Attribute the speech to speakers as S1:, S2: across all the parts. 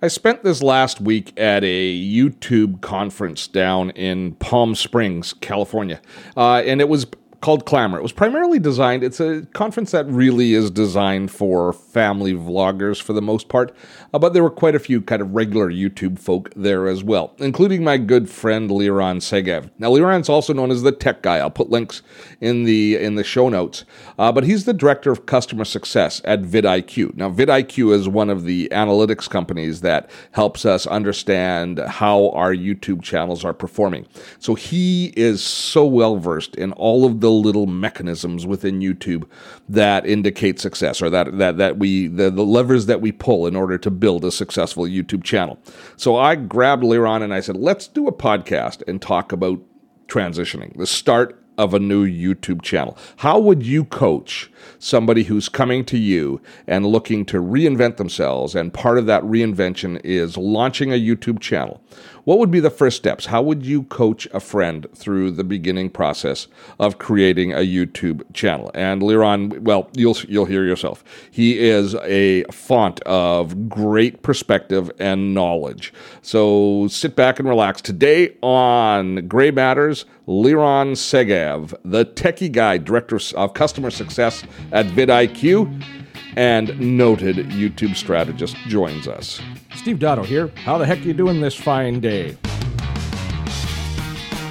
S1: I spent this last week at a YouTube conference down in Palm Springs, California, uh, and it was called Clamour. It was primarily designed, it's a conference that really is designed for family vloggers for the most part, uh, but there were quite a few kind of regular YouTube folk there as well, including my good friend Liron Segev. Now, Liron's also known as the tech guy. I'll put links in the in the show notes, uh, but he's the director of customer success at vidIQ. Now, vidIQ is one of the analytics companies that helps us understand how our YouTube channels are performing. So he is so well versed in all of the little mechanisms within YouTube that indicate success or that that that we the, the levers that we pull in order to build a successful YouTube channel. So I grabbed Liron and I said, let's do a podcast and talk about transitioning, the start of a new YouTube channel. How would you coach somebody who's coming to you and looking to reinvent themselves? And part of that reinvention is launching a YouTube channel. What would be the first steps? How would you coach a friend through the beginning process of creating a YouTube channel? And Liron, well, you'll you'll hear yourself. He is a font of great perspective and knowledge. So sit back and relax. Today on Gray Matters, Liron Segev, the techie guy, director of customer success at vidIQ, and noted YouTube strategist, joins us.
S2: Steve Dotto here. How the heck are you doing this fine day?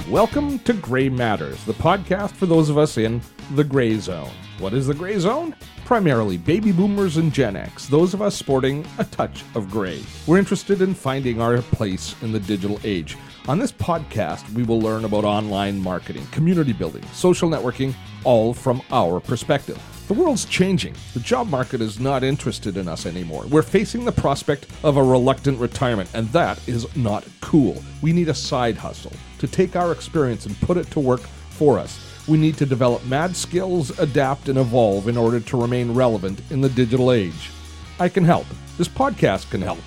S2: Welcome to Gray Matters, the podcast for those of us in the gray zone. What is the gray zone? Primarily baby boomers and Gen X, those of us sporting a touch of gray. We're interested in finding our place in the digital age. On this podcast, we will learn about online marketing, community building, social networking, all from our perspective. The world's changing. The job market is not interested in us anymore. We're facing the prospect of a reluctant retirement, and that is not cool. We need a side hustle to take our experience and put it to work for us. We need to develop mad skills, adapt, and evolve in order to remain relevant in the digital age. I can help. This podcast can help.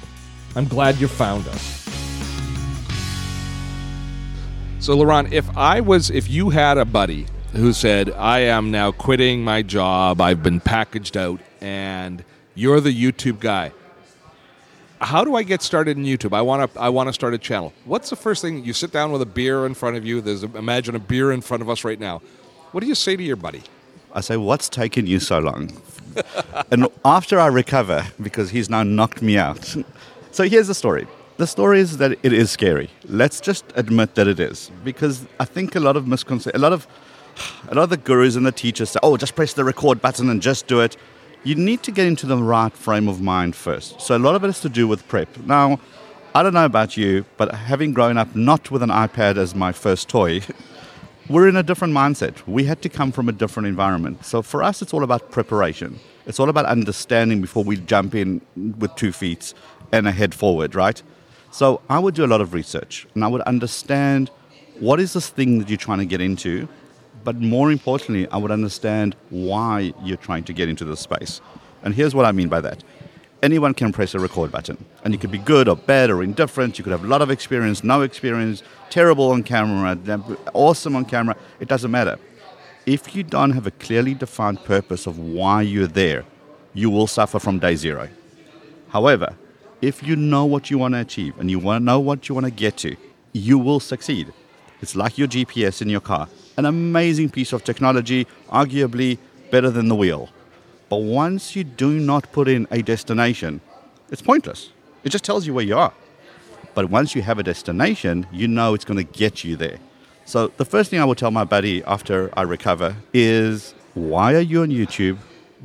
S2: I'm glad you found us.
S1: So, Liron, if I was, if you had a buddy who said, I am now quitting my job, I've been packaged out, and you're the YouTube guy. How do I get started in YouTube? I want to I want to start a channel. What's the first thing you sit down with a beer in front of you? There's imagine a beer in front of us right now. What do you say to your buddy?
S3: I say, "What's taken you so long?" and after I recover, because he's now knocked me out. So here's the story. The story is that it is scary. Let's just admit that it is, because I think a lot of misconceptions, a lot of a lot of the gurus and the teachers say, oh, just press the record button and just do it. You need to get into the right frame of mind first. So a lot of it has to do with prep. Now, I don't know about you, but having grown up not with an iPad as my first toy, we're in a different mindset. We had to come from a different environment. So for us, it's all about preparation. It's all about understanding before we jump in with two feet and a head forward, right? So I would do a lot of research and I would understand what is this thing that you're trying to get into but more importantly, I would understand why you're trying to get into this space. And here's what I mean by that. Anyone can press a record button, and you could be good or bad or indifferent. You could have a lot of experience, no experience, terrible on camera, awesome on camera. It doesn't matter. If you don't have a clearly defined purpose of why you're there, you will suffer from day zero. However, if you know what you want to achieve and you want to know what you want to get to, you will succeed. It's like your GPS in your car an amazing piece of technology, arguably better than the wheel. But once you do not put in a destination, it's pointless. It just tells you where you are. But once you have a destination, you know it's going to get you there. So the first thing I will tell my buddy after I recover is why are you on YouTube?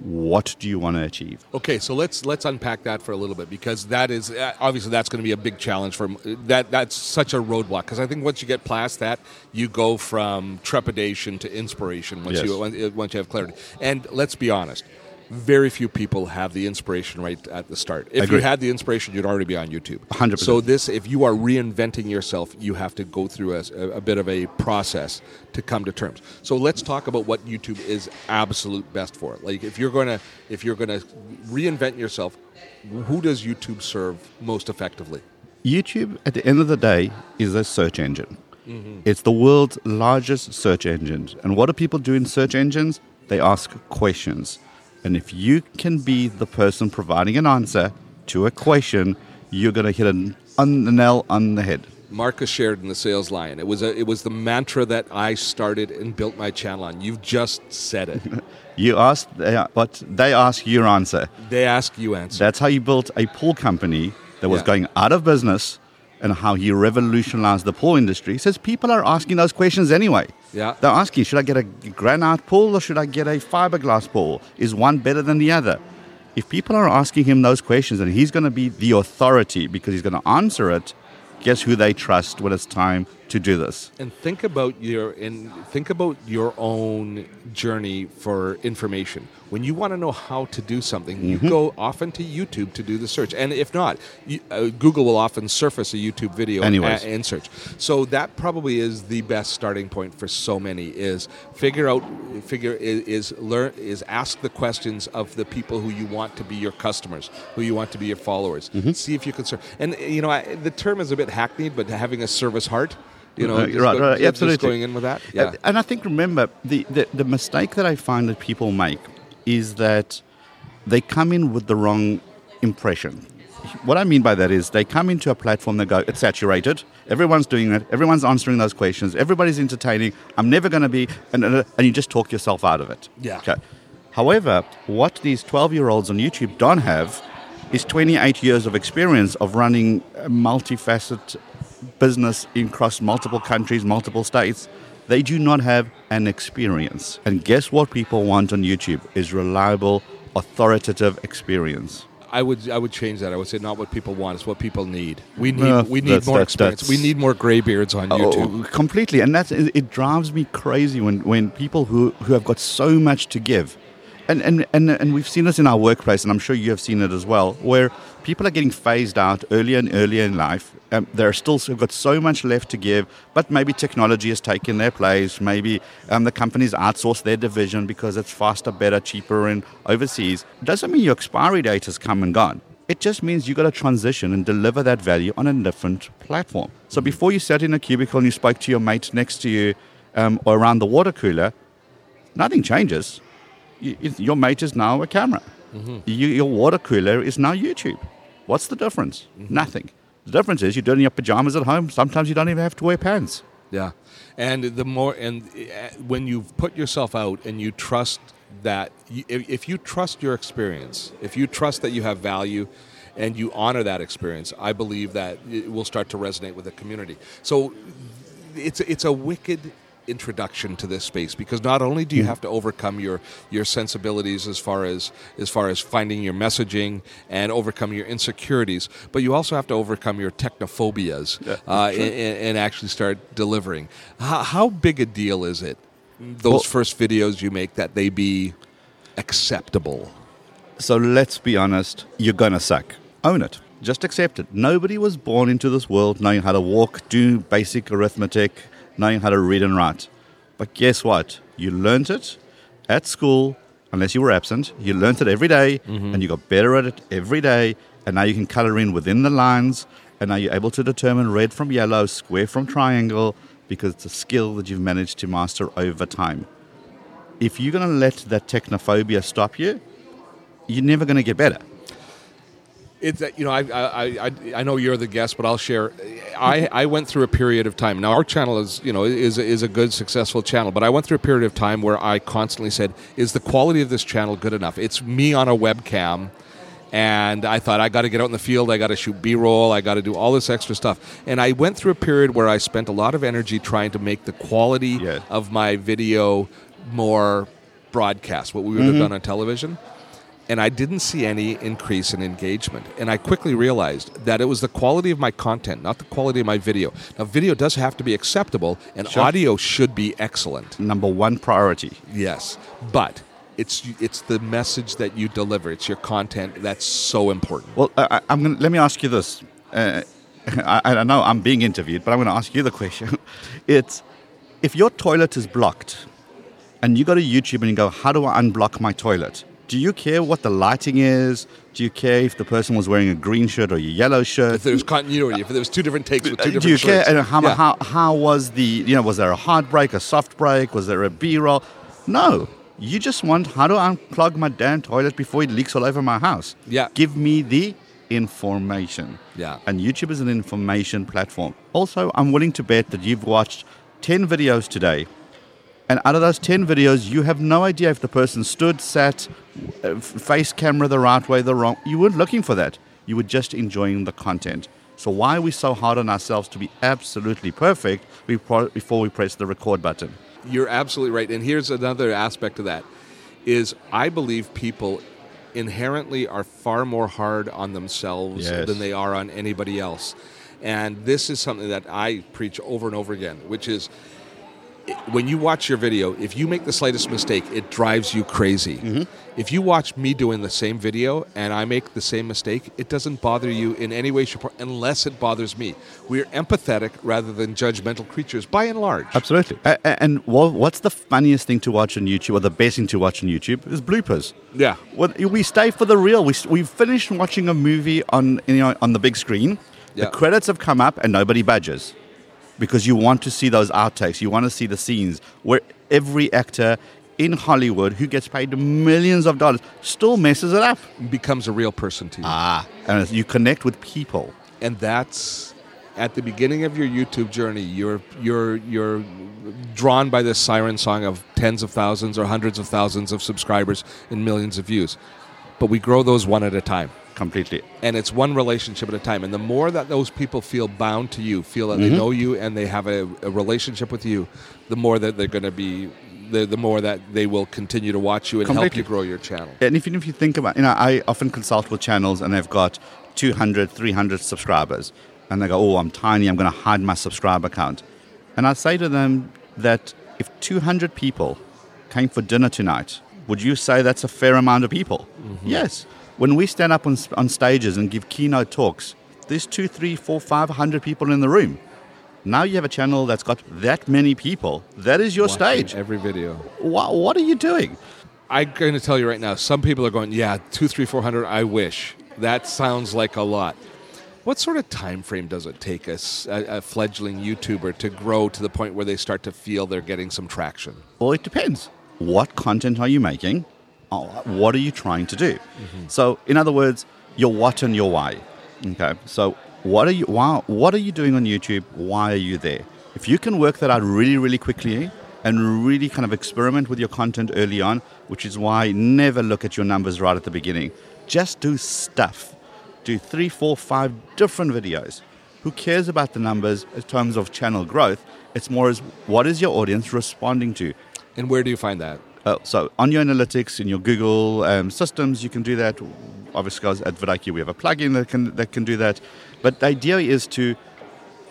S3: What do you want to achieve
S1: okay so let's let's unpack that for a little bit because that is uh, obviously that's going to be a big challenge for that that's such a roadblock because i think once you get past that you go from trepidation to inspiration once yes. you once you have clarity and let's be honest very few people have the inspiration right at the start. If you had the inspiration, you'd already be on YouTube.
S3: 100%.
S1: So this, if you are reinventing yourself, you have to go through a, a, bit of a process to come to terms. So let's talk about what YouTube is absolute best for. Like if you're going to if you're going to reinvent yourself, who does YouTube serve most effectively?
S3: YouTube, at the end of the day, is a search engine. Mm-hmm. It's the world's largest search engine. And what do people do in search engines? They ask questions. And if you can be the person providing an answer to a question, you're going to hit an, the nail on the head.
S1: Marcus Sheridan the Sales Lion. It was a, it was the mantra that I started and built my channel on. You've just said it.
S3: You ask, but they ask, you answer.
S1: They ask, you answer.
S3: That's how you built a pool company that was
S1: Yeah.
S3: going out of business and how he revolutionized the pool industry. He says people are asking those questions anyway.
S1: Yeah.
S3: They're asking, should I get a granite pool or should I get a fiberglass pool? Is one better than the other? If people are asking him those questions and he's going to be the authority because he's going to answer it, guess who they trust when it's time to do this?
S1: and think about your and think about your own journey for information. When you want to know how to do something, you
S3: Mm-hmm.
S1: go often to YouTube to do the search, and if not, you, uh, Google will often surface a YouTube video
S3: Anyways.
S1: a- and search. So that probably is the best starting point for so many. Is figure out figure is, is learn is ask the questions of the people who you want to be your customers, who you want to be your followers.
S3: Mm-hmm.
S1: See if you can serve. And you know I, the term is a bit hackneyed, but having a service heart. You know,
S3: Uh,
S1: just
S3: right, right, absolutely.
S1: going in with that. Yeah.
S3: And- I think, remember, the, the, the mistake that I find that people make is that they come in with the wrong impression. What I mean by that is they come into a platform that go, it's saturated. Everyone's doing it. Everyone's answering those questions. Everybody's entertaining. I'm never going to be, and, and and you just talk yourself out of it.
S1: Yeah.
S3: Okay. However, what these 12 year olds on YouTube don't have is 28 years of experience of running a multifaceted business across multiple countries, multiple states. They do not have an experience. And guess what people want on YouTube is reliable, authoritative experience.
S1: I would I would change that. I would say not what people want, it's what people need. We need
S3: Uh,
S1: we need more
S3: that's-
S1: experience. we need more graybeards on YouTube.
S3: Oh, completely. And that's it it drives me crazy when, when people who, who have got so much to give. And, and, and, and we've seen this in our workplace, and I'm sure you have seen it as well, where people are getting phased out earlier and earlier in life. Um, they're still have got so much left to give, but maybe technology has taken their place. Maybe um, the companies outsource their division because it's faster, better, cheaper, and overseas. It Doesn't mean your expiry date has come and gone. It just means you've got to transition and deliver that value on a different platform. So before you sat in a cubicle and you spoke to your mate next to you um, or around the water cooler, nothing changes. You, your mate is now a camera. You, your water cooler is now YouTube. What's the difference? Nothing. The difference is you're doing your pajamas at home. Sometimes you don't even have to wear pants.
S1: Yeah, and the more and uh, when you've put yourself out and you trust that if, if you trust your experience, if you trust that you have value, and you honor that experience, I believe that it will start to resonate with the community. So it's it's a wicked introduction to this space because not only do you have to overcome your your sensibilities as far as as far as finding your messaging and overcome your insecurities but you also have to overcome your technophobias uh, and, and actually start delivering how, how big a deal is it those
S3: Well-
S1: first videos you make that they be acceptable
S3: So let's be honest, you're gonna suck. Own it. Just accept it. Nobody was born into this world knowing how to walk, do basic arithmetic, knowing how to read and write. But guess what? You learned it at school, unless you were absent. You learned it every day, mm-hmm. and you got better at it every day. And now you can color in within the lines, and now you're able to determine red from yellow, square from triangle, because it's a skill that you've managed to master over time. If you're going to let that technophobia stop you, you're never going to get better.
S1: It's you know I, I I I know you're the guest, but I'll share. I I went through a period of time. Now our channel is you know is is a good successful channel, but I went through a period of time where I constantly said, "Is the quality of this channel good enough?" It's me on a webcam. And I thought I got to get out in the field. I got to shoot B-roll. I got to do all this extra stuff. And I went through a period where I spent a lot of energy trying to make the quality of my video more broadcast, what we would have mm-hmm. done on television and I didn't see any increase in engagement. And I quickly realized that it was the quality of my content, not the quality of my video. Now, video does have to be acceptable, and
S3: Sure.
S1: audio should be excellent.
S3: Number one priority.
S1: Yes, but it's it's the message that you deliver. It's your content that's so important.
S3: Well, I, going to let me ask you this. Uh, I, I know I'm being interviewed, but I'm going to ask you the question. It's if your toilet is blocked, and you go to YouTube and you go, "How do I unblock my toilet?" Do you care what the lighting is? Do you care if the person was wearing a green shirt or a yellow shirt?
S1: If there was continuity, if there was two different takes with two
S3: Uh,
S1: different
S3: do you care?
S1: shirts.
S3: And how,
S1: Yeah.
S3: how, how was the, you know, was there a hard break, a soft break? Was there a B roll? No. You just want, how do I unplug my damn toilet before it leaks all over my house?
S1: Yeah.
S3: Give me the information.
S1: Yeah.
S3: And YouTube is an information platform. Also, I'm willing to bet that you've watched 10 videos today. And out of those 10 videos, you have no idea if the person stood, sat, uh, face camera the right way, the wrong. You weren't looking for that. You were just enjoying the content. So why are we so hard on ourselves to be absolutely perfect before we press the record button?
S1: You're absolutely right. And here's another aspect of that is I believe people inherently are far more hard on themselves
S3: Yes.
S1: than they are on anybody else. And this is something that I preach over and over again, which is when you watch your video, if you make the slightest mistake, it drives you crazy. Mm-hmm. If you watch me doing the same video and I make the same mistake, it doesn't bother you in any way, shape, or unless it bothers me. We're empathetic rather than judgmental creatures, by and large.
S3: Absolutely. And what's the funniest thing to watch on YouTube, or the best thing to watch on YouTube, is bloopers.
S1: Yeah.
S3: Well, we stay for the real. We we finished watching a movie on you know on the big screen.
S1: Yeah.
S3: The credits have come up and nobody budges because you want to see those outtakes. You want to see the scenes where every actor in Hollywood who gets paid millions of dollars still messes it up.
S1: becomes a real person to you.
S3: Ah, and you connect with people.
S1: and that's at the beginning of your YouTube journey. You're you're you're drawn by this siren song of tens of thousands or hundreds of thousands of subscribers and millions of views. But we grow those one at a time.
S3: Completely.
S1: And it's one relationship at a time. And the more that those people feel bound to you, feel that
S3: Mm-hmm.
S1: they know you and they have a, a relationship with you, the more that they're going to be, the, the more that they will continue to watch you and help you grow your channel.
S3: And even if you think about, you know, I often consult with channels and they've got 200, 300 subscribers. And they go, oh, I'm tiny, I'm going to hide my subscriber count. And I say to them that if 200 people came for dinner tonight, would you say that's a fair amount of people? Yes. When we stand up on, on stages and give keynote talks, there's two, three, four, five hundred people in the room. Now you have a channel that's got that many people. That is your
S1: Watching
S3: stage.
S1: Every video.
S3: What, what are you doing?
S1: I'm going to tell you right now. Some people are going, yeah, two, three, four hundred. I wish that sounds like a lot. What sort of time frame does it take us, a, a fledgling YouTuber, to grow to the point where they start to feel they're getting some traction?
S3: Well, it depends. What content are you making? Uh, What are you trying to do? So, in other words, your what and your why. Okay. So, what are you? Why, what are you doing on YouTube? Why are you there? If you can work that out really, really quickly and really kind of experiment with your content early on, which is why never look at your numbers right at the beginning. Just do stuff. Do three, four, five different videos. Who cares about the numbers in terms of channel growth? It's more as what is your audience responding to?
S1: And where do you find that?
S3: Uh, so on your analytics in your Google um, systems, you can do that. Obviously, at vidIQ, we have a plugin that can that can do that. But the idea is to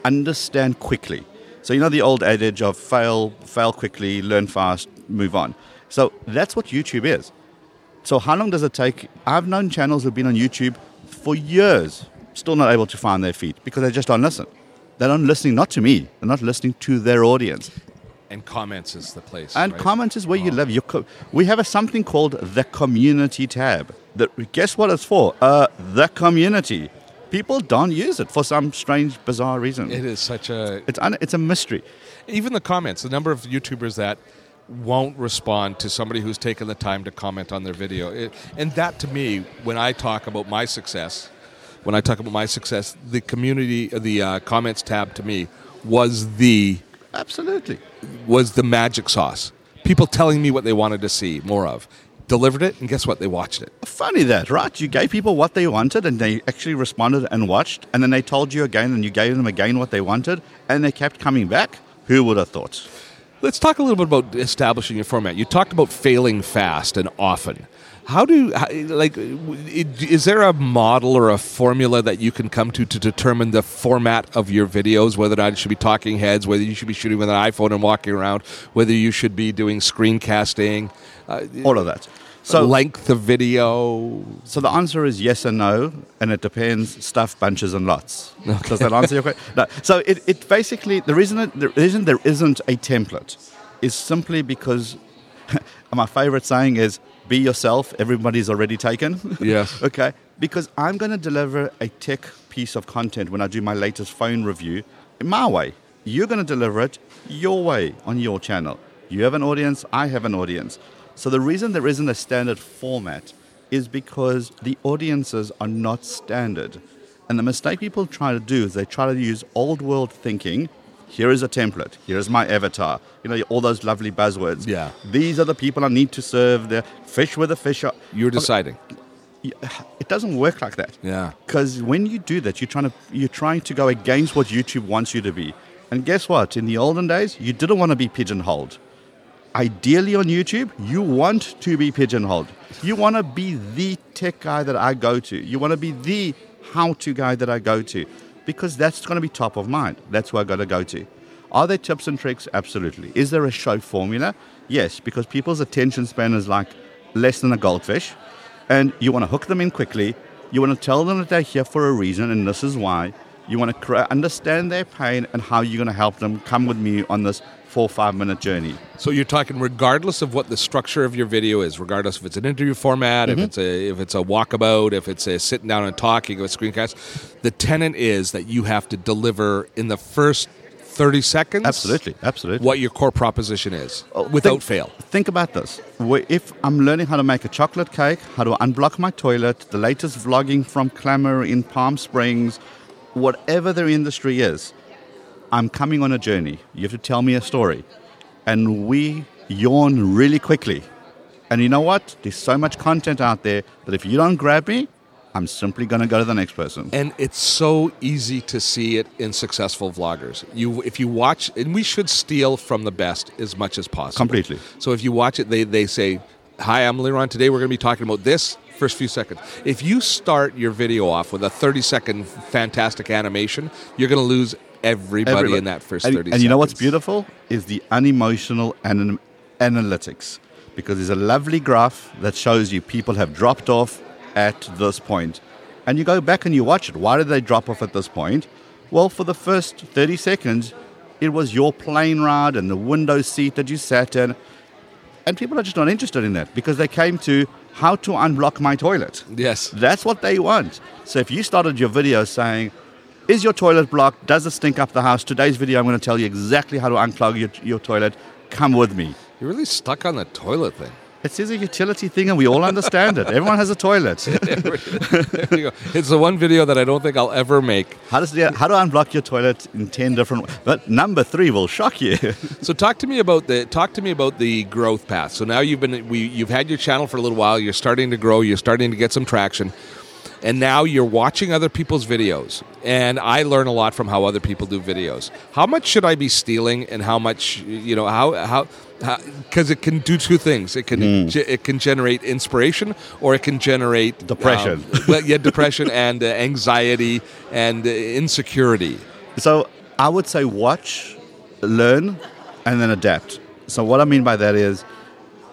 S3: understand quickly. So you know the old adage of fail, fail quickly, learn fast, move on. So that's what YouTube is. So how long does it take? I've known channels who've been on YouTube for years, still not able to find their feet because they just don't listen. They're not listening, not to me. They're not listening to their audience.
S1: And comments is the place.
S3: And
S1: right?
S3: comments is where you live. Co- we have a something called the community tab. That guess what it's for? Uh, the community. People don't use it for some strange, bizarre reason.
S1: It is such a
S3: It's un- it's a mystery.
S1: even the comments. The number of YouTubers that won't respond to somebody who's taken the time to comment on their video, it, and that to me, when I talk about my success, when I talk about my success, the community, the uh, comments tab to me was the
S3: Absolutely.
S1: was the magic sauce. People telling me what they wanted to see more of. Delivered it, and guess what? They watched it.
S3: Funny that, right? You gave people what they wanted, and they actually responded and watched, and then they told you again, and you gave them again what they wanted, and they kept coming back. Who would have thought?
S1: Let's talk a little bit about establishing your format. You talked about failing fast and often. How do like is there a model or a formula that you can come to to determine the format of your videos? Whether or not it should be talking heads, whether you should be shooting with an iPhone and walking around, whether you should be doing screencasting, uh,
S3: All of that.
S1: so length of video.
S3: so the answer is yes and no, and it depends. Stuff, bunches, and lots. Does that answer your question? No. So it, it basically the reason it, the reason there isn't a template is simply because my favorite saying is "Be yourself. Everybody's already taken."
S1: Yes.
S3: okay. Because I'm going to deliver a tech piece of content when I do my latest phone review in my way. You're going to deliver it your way on your channel. You have an audience, I have an audience. So the reason there isn't a standard format is because the audiences are not standard. And the mistake people try to do is they try to use old world thinking. Here is a template. Here is my avatar. You know, all those lovely buzzwords.
S1: Yeah.
S3: These are the people I need to serve. The fish with the fish. Are,
S1: You're deciding.
S3: it doesn't work like that.
S1: Yeah.
S3: Because when you do that, you're trying to you're trying to go against what YouTube wants you to be. And guess what? In the olden days, you didn't want to be pigeonholed. Ideally on YouTube, you want to be pigeonholed. You want to be the tech guy that I go to. You want to be the how-to guy that I go to, because that's going to be top of mind. That's where I got to go to. Are there tips and tricks? Absolutely. Is there a show formula? Yes, because people's attention span is like less than a goldfish and you want to hook them in quickly. You want to tell them that they're here for a reason, and this is why. You want to understand their pain and how you're going to help them come with me on this four five minute journey.
S1: So you're talking regardless of what the structure of your video is, regardless if it's an interview format,
S3: Mm-hmm.
S1: if it's a if it's a walkabout, if it's a sitting down and talking, a screencast, the tenet is that you have to deliver in the first 30 seconds
S3: Absolutely, absolutely.
S1: what your core proposition is
S3: Oh,
S1: without
S3: think,
S1: fail.
S3: Think about this. If I'm learning how to make a chocolate cake, how to unblock my toilet, the latest vlogging from Clamour in Palm Springs, whatever their industry is, I'm coming on a journey. You have to tell me a story. And we yawn really quickly. And you know what? There's so much content out there that if you don't grab me, I'm simply going to go to the next person.
S1: And it's so easy to see it in successful vloggers. You, if you watch, and we should steal from the best as much as possible.
S3: Completely.
S1: So if you watch it, they, they say, "Hi, I'm Liron. Today we're going to be talking about this." First few seconds. If you start your video off with a 30 second fantastic animation, you're going to lose everybody,
S3: Everybody.
S1: in that first
S3: and,
S1: 30
S3: and you know what's beautiful is the unemotional an- analytics because there's a lovely graph that shows you people have dropped off at this point. point and you go back and you watch it why did they drop off at this point well for the first 30 seconds it was your plane ride and the window seat that you sat in and people are just not interested in that because they came to how to unblock my toilet
S1: Yes.
S3: that's what they want. So if you started your video saying, Is your toilet blocked? Does it stink up the house? Today's video, I'm going to tell you exactly how to unclog your, your toilet. Come with me.
S1: You're really stuck on the toilet thing.
S3: It is a utility thing and we all understand it. Everyone has a toilet.
S1: There you go. It's the one video that I don't think I'll ever make.
S3: How, does the, how to unblock your toilet in 10 different ways. But number three will shock you.
S1: So talk to me about the talk to me about the growth path. So now you've been we you've had your channel for a little while. You're starting to grow. You're starting to get some traction, and now you're watching other people's videos. And I learn a lot from how other people do videos. How much should I be stealing, and how much you know how how because it can do two things. It can ge- it can generate inspiration, or it can generate
S3: Depression.
S1: um, well, yeah, depression and uh, anxiety and uh, insecurity.
S3: So I would say watch, learn, and then adapt. So what I mean by that is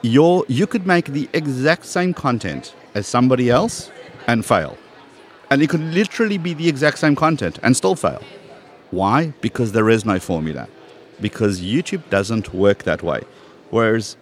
S3: your you could make the exact same content as somebody else and fail. And it could literally be the exact same content and still fail. Why? Because there is no formula. Because YouTube doesn't work that way. Whereas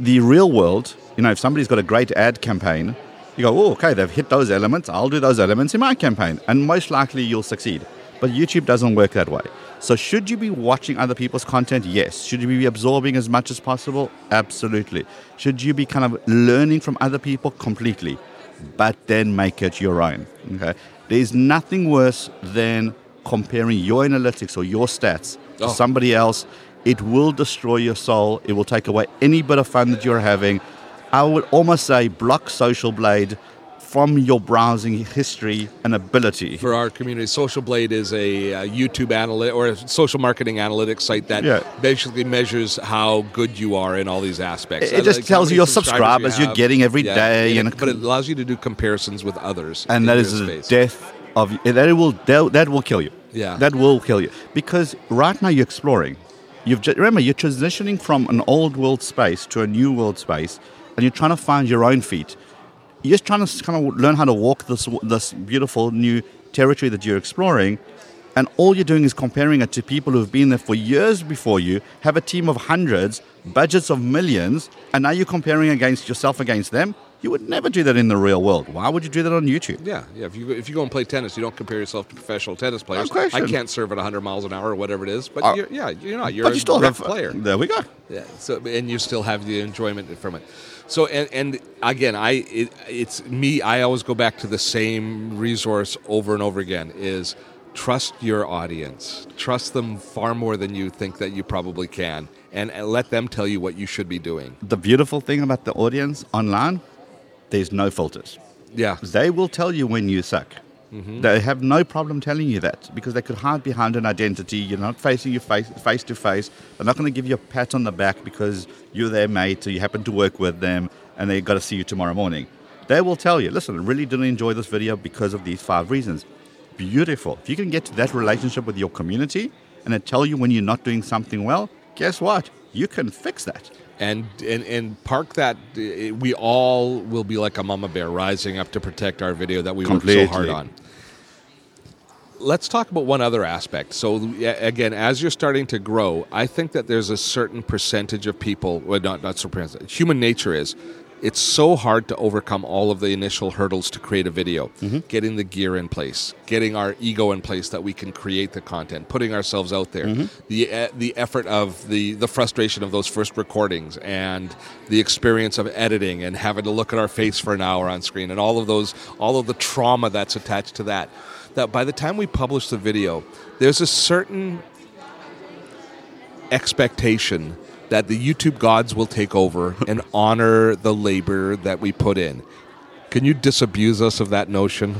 S3: the real world, you know, if somebody's got a great ad campaign, you go, oh, okay, they've hit those elements. I'll do those elements in my campaign. And most likely you'll succeed. But YouTube doesn't work that way. So, should you be watching other people's content? Yes. Should you be absorbing as much as possible? Absolutely. Should you be kind of learning from other people? Completely. But then make it your own. Okay. There's nothing worse than comparing your analytics or your stats to
S1: Oh.
S3: somebody else. It will destroy your soul. It will take away any bit of fun that you're having. I would almost say block Social Blade from your browsing history and ability.
S1: for our community. Social Blade is a, uh YouTube analytic or a social marketing analytics site that
S3: Yeah.
S1: basically measures how good you are in all these aspects.
S3: It just
S1: Like
S3: tells you your subscribers you're
S1: have.
S3: getting every day
S1: and
S3: and-
S1: it- but it allows you to do comparisons with others.
S3: and that is the death of that will that, that will kill you.
S1: Yeah.
S3: that will kill you because right now you're exploring. You've ju- remember you're transitioning from an old world space to a new world space, and you're trying to find your own feet. You're just trying to kind of learn how to walk this this beautiful new territory that you're exploring, and all you're doing is comparing it to people who've been there for years before you, have a team of hundreds, budgets of millions, and now you're comparing against yourself against them. You would never do that in the real world. Why would you do that on YouTube?
S1: Yeah, yeah. If you if you go and play tennis, you don't compare yourself to professional tennis players.
S3: No question.
S1: I can't serve at 100 miles an hour or whatever it is, but
S3: Uh,
S1: you're, yeah, you're not. You're
S3: but
S1: a
S3: you still have
S1: player.
S3: There we go.
S1: Yeah. So and you still have the enjoyment from it. So and and again, I it, it's me. I always go back to the same resource over and over again. Is trust your audience. Trust them far more than you think that you probably can, and, and let them tell you what you should be doing.
S3: The beautiful thing about the audience online, there's no filters.
S1: Yeah.
S3: They will tell you when you suck. Mm-hmm. They have no problem telling you that because they could hide behind an identity. You're not facing you face, face to face. They're not going to give you a pat on the back because you're their mate or you happen to work with them and they got to see you tomorrow morning. They will tell you, listen, I really didn't enjoy this video because of these five reasons. Beautiful. If you can get to that relationship with your community and they tell you when you're not doing something well, guess what? You can fix that.
S1: And and and park that uh, we all will be like a mama bear rising up to protect our video that we worked so hard on. Let's talk about one other aspect. So again as you're starting to grow i think that there's a certain percentage of people well not not so percentage human nature is it's so hard to overcome all of the initial hurdles to create a video. Getting the gear in place getting our ego in place that we can create the content putting ourselves out there. The uh, the effort of the the frustration of those first recordings and the experience of editing and having to look at our face for an hour on screen and all of those all of the trauma that's attached to that. That by the time we publish the video there's a certain expectation that the YouTube gods will take over and honor the labor that we put in. Can you disabuse us of that notion?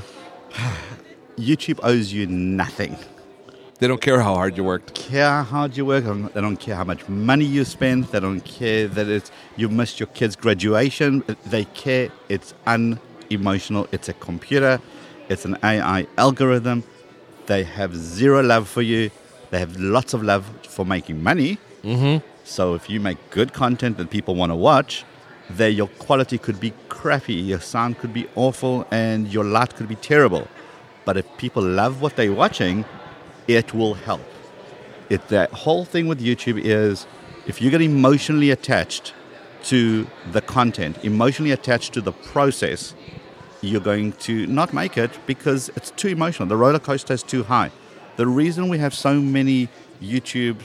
S3: YouTube owes you nothing.
S1: They don't care how hard you worked.
S3: care how hard you work. They don't care how much money you spend. They don't care that it's you missed your kid's graduation. They care it's unemotional. It's a computer. It's an AI algorithm. They have zero love for you. They have lots of love for making money. Mm-hmm. So if you make good content that people want to watch, there your quality could be crappy, your sound could be awful, and your light could be terrible. But if people love what they're watching, it will help. It that whole thing with YouTube is if you get emotionally attached to the content, emotionally attached to the process, you're going to not make it because it's too emotional. The roller coaster is too high. The reason we have so many YouTube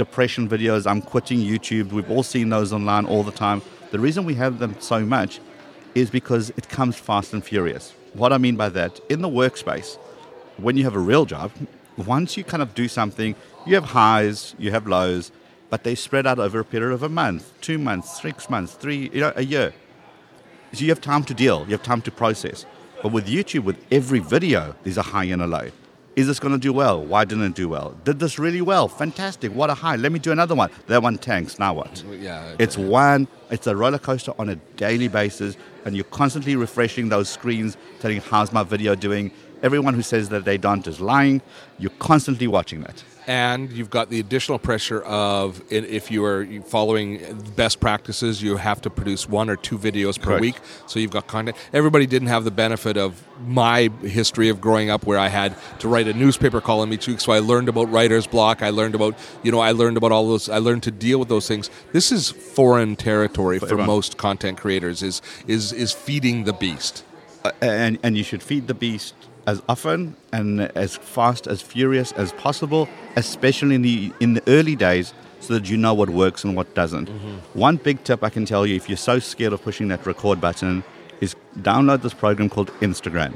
S3: depression videos, I'm quitting YouTube, we've all seen those online all the time. The reason we have them so much is because it comes fast and furious. What I mean by that, in the workspace, when you have a real job, once you kind of do something, you have highs, you have lows, but they spread out over a period of a month, two months, six months, three, you know, a year. So you have time to deal, you have time to process. But with YouTube, with every video, there's a high and a low. Is this going to do well? Why didn't it do well? Did this really well? Fantastic. What a high. Let me do another one. That one tanks. Now what?
S1: Yeah.
S3: It's one, it's a roller coaster on a daily basis, and you're constantly refreshing those screens, telling how's my video doing. Everyone who says that they don't is lying. You're constantly watching that.
S1: And you've got the additional pressure of if you are following best practices, you have to produce one or two videos per
S3: Correct.
S1: week. So you've got content. Everybody didn't have the benefit of my history of growing up, where I had to write a newspaper column each week. So I learned about writer's block. I learned about you know I learned about all those. I learned to deal with those things. This is foreign territory for, most content creators. Is is is feeding the beast.
S3: Uh, and, and you should feed the beast as often and as fast as furious as possible, especially in the in the early days, so that you know what works and what doesn't. One big tip I can tell you, if you're so scared of pushing that record button, is download this program called Instagram.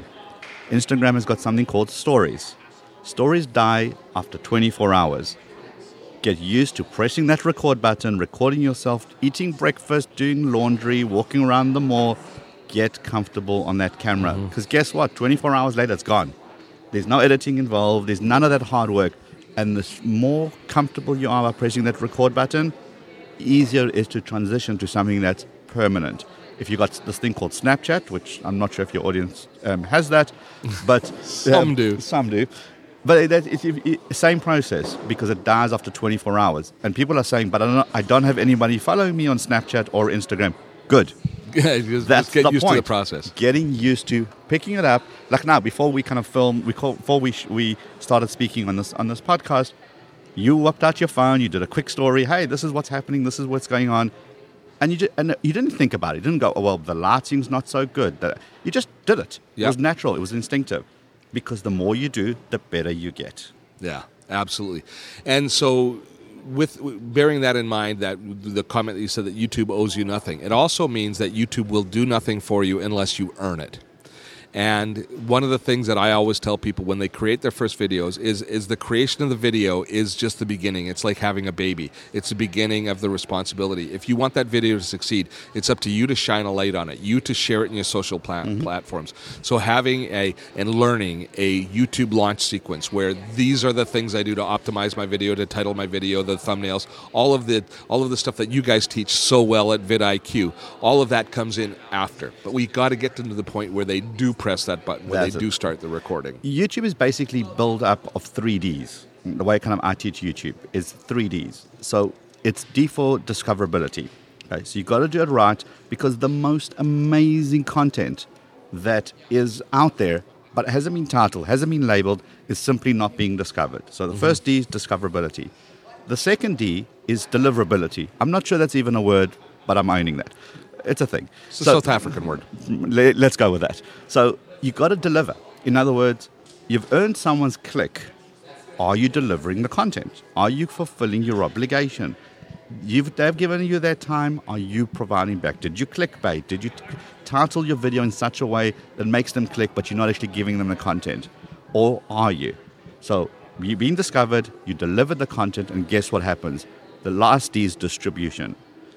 S3: Instagram has got something called Stories. Stories die after 24 hours. Get used to pressing that record button, recording yourself, eating breakfast, doing laundry, walking around the mall. Get comfortable on that camera. Because guess what? 24 hours later, it's gone. There's no editing involved, there's none of that hard work. And the more comfortable you are by pressing that record button, easier it is to transition to something that's permanent. If you got this thing called Snapchat, which I'm not sure if your audience um, has that, but
S1: Some do.
S3: Some do. But that, it's the same process because it dies after 24 hours. And people are saying, but I don't, I don't have anybody following me on Snapchat or Instagram. Good.
S1: Yeah, just,
S3: That's
S1: just get
S3: the
S1: used
S3: point.
S1: to the process.
S3: Getting used to picking it up. Like now, before we kind of film, we call, before we sh- we started speaking on this on this podcast, you whipped out your phone. You did a quick story. Hey, this is what's happening. This is what's going on. And you, ju- and you didn't think about it. You didn't go, oh, well, the lighting's not so good. That- You just did it. It was natural. It was instinctive. Because the more you do, the better you get.
S1: Yeah, absolutely. And so, with bearing that in mind, that the comment that you said that YouTube owes you nothing, it also means that YouTube will do nothing for you unless you earn it. And one of the things that I always tell people when they create their first videos is is the creation of the video is just the beginning. It's like having a baby. It's the beginning of the responsibility. If you want that video to succeed, it's up to you to shine a light on it, you to share it in your social pla- mm-hmm. platforms. So having a and learning a YouTube launch sequence where these are the things I do to optimize my video, to title my video, the thumbnails, all of the all of the stuff that you guys teach so well at vidIQ, all of that comes in after. But we got to get them to the point where they do press that button, where
S3: That's
S1: they do start the recording.
S3: YouTube is basically built up of 3Ds. The way kind of I teach YouTube is 3Ds. So it's D for discoverability. Okay, so you've got to do it right because the most amazing content that is out there but hasn't been titled, hasn't been labeled, is simply not being discovered. So the mm-hmm. first D is discoverability. The second D is deliverability. I'm not sure that's even a word, but I'm owning that. It's a thing.
S1: It's a South African word.
S3: Let- Let's go with that. So you've got to deliver. In other words, you've earned someone's click. Are you delivering the content? Are you fulfilling your obligation? You've, they've given you their time. Are you providing back? Did you clickbait? Did you t- title your video in such a way that makes them click, but you're not actually giving them the content? Or are you? So you've been discovered, you delivered the content, and guess what happens? The last D is distribution.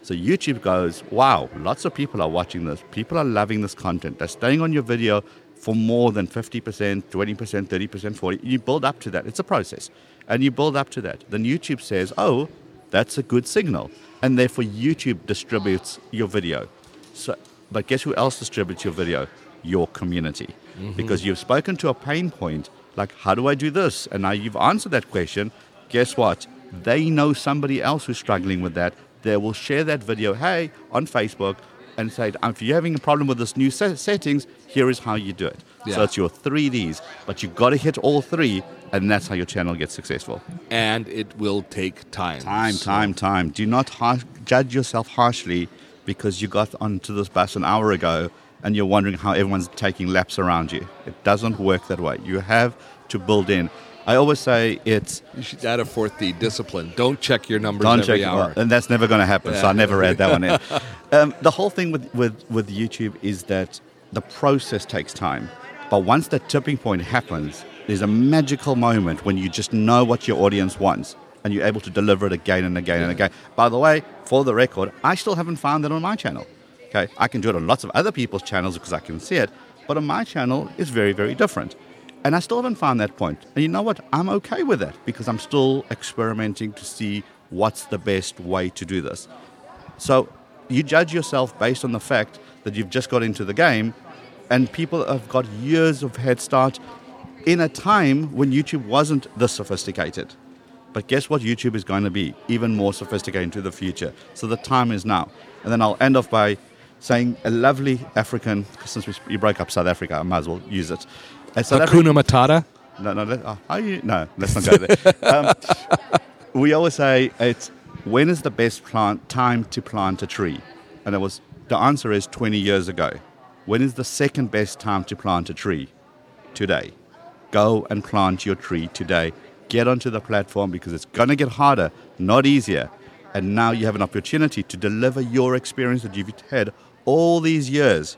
S3: So YouTube goes, wow, lots of people are watching this. People are loving this content. They're staying on your video for more than 50%, 20%, 30%, 40%. You build up to that. It's a process. And you build up to that. Then YouTube says, oh, that's a good signal. And therefore YouTube distributes your video. So, but guess who else distributes your video? Your community. Mm-hmm. Because you've spoken to a pain point, like, how do I do this? And now you've answered that question. Guess what? They know somebody else who's struggling with that. They will share that video, hey, on Facebook, and say, if you're having a problem with this new set- settings, here is how you do it.
S1: Yeah.
S3: So it's your 3Ds, but you've got to hit all three, and that's how your channel gets successful.
S1: And it will take time.
S3: Time,
S1: So-
S3: time, time. Do not har- judge yourself harshly because you got onto this bus an hour ago and you're wondering how everyone's taking laps around you. It doesn't work that way. You have to build in. I always say it's
S1: You should add a fourth D, discipline. Don't check your numbers
S3: don't
S1: every
S3: check,
S1: hour.
S3: and that's never going to happen. So I never add that one in. um, the whole thing with, with, with YouTube is that the process takes time, but once that tipping point happens, there's a magical moment when you just know what your audience wants, and you're able to deliver it again and again and again. By the way, for the record, I still haven't found that on my channel. Okay, I can do it on lots of other people's channels because I can see it, but on my channel, it's very, very different. And I still haven't found that point. And you know what? I'm okay with that because I'm still experimenting to see what's the best way to do this. So you judge yourself based on the fact that you've just got into the game, and people have got years of head start in a time when YouTube wasn't this sophisticated. But guess what? YouTube is going to be even more sophisticated into the future. So the time is now. And then I'll end off by saying a lovely African, since we, you broke up South Africa, I might as well use it. South
S1: Hakuna Matata.
S3: no, no, let, oh, how you, no, let's not go there. um, we always say it's when is the best plant time to plant a tree, and it was the answer is 20 years ago. When is the second best time to plant a tree? Today. Go and plant your tree today. Get onto the platform because it's going to get harder, not easier. And now you have an opportunity to deliver your experience that you've had all these years.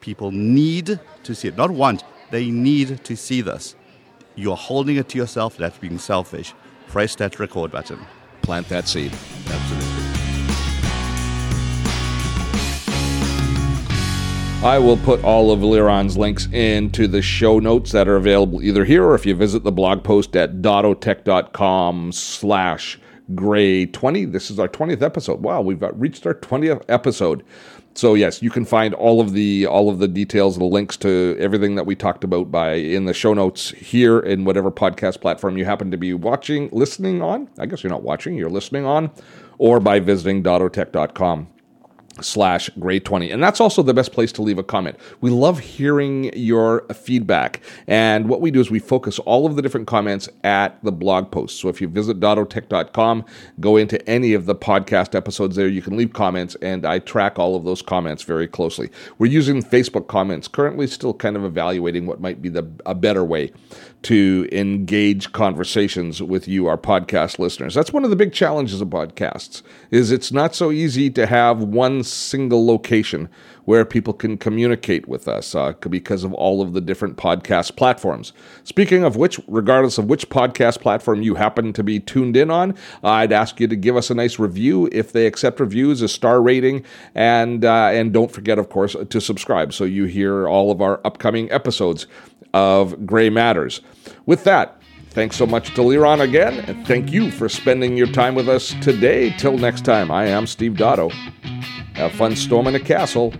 S3: People need to see it, not want, they need to see this. You're holding it to yourself, that's being selfish. Press that record button.
S1: Plant that seed.
S3: Absolutely.
S1: I will put all of Liron's links into the show notes that are available either here or if you visit the blog post at dottotech.com slash gray 20. This is our 20th episode. Wow, we've reached our 20th episode. So yes, you can find all of the all of the details, the links to everything that we talked about by in the show notes here in whatever podcast platform you happen to be watching, listening on. I guess you're not watching, you're listening on, or by visiting dottotech.com. slash grade 20 and that's also the best place to leave a comment. We love hearing your feedback. And what we do is we focus all of the different comments at the blog post. So if you visit dottotech.com go into any of the podcast episodes there you can leave comments and i track all of those comments very closely. We're using facebook comments currently still kind of evaluating what might be the a better way to engage conversations with you our podcast listeners. That's one of the big challenges of podcasts is it's not so easy to have one single location where people can communicate with us uh, because of all of the different podcast platforms. Speaking of which, regardless of which podcast platform you happen to be tuned in on, I'd ask you to give us a nice review if they accept reviews, a star rating, and uh, and don't forget, of course, to subscribe so you hear all of our upcoming episodes of Gray Matters. With that. Thanks so much to Liron again, and thank you for spending your time with us today. Till next time, I am Steve Dotto. Have fun storming a castle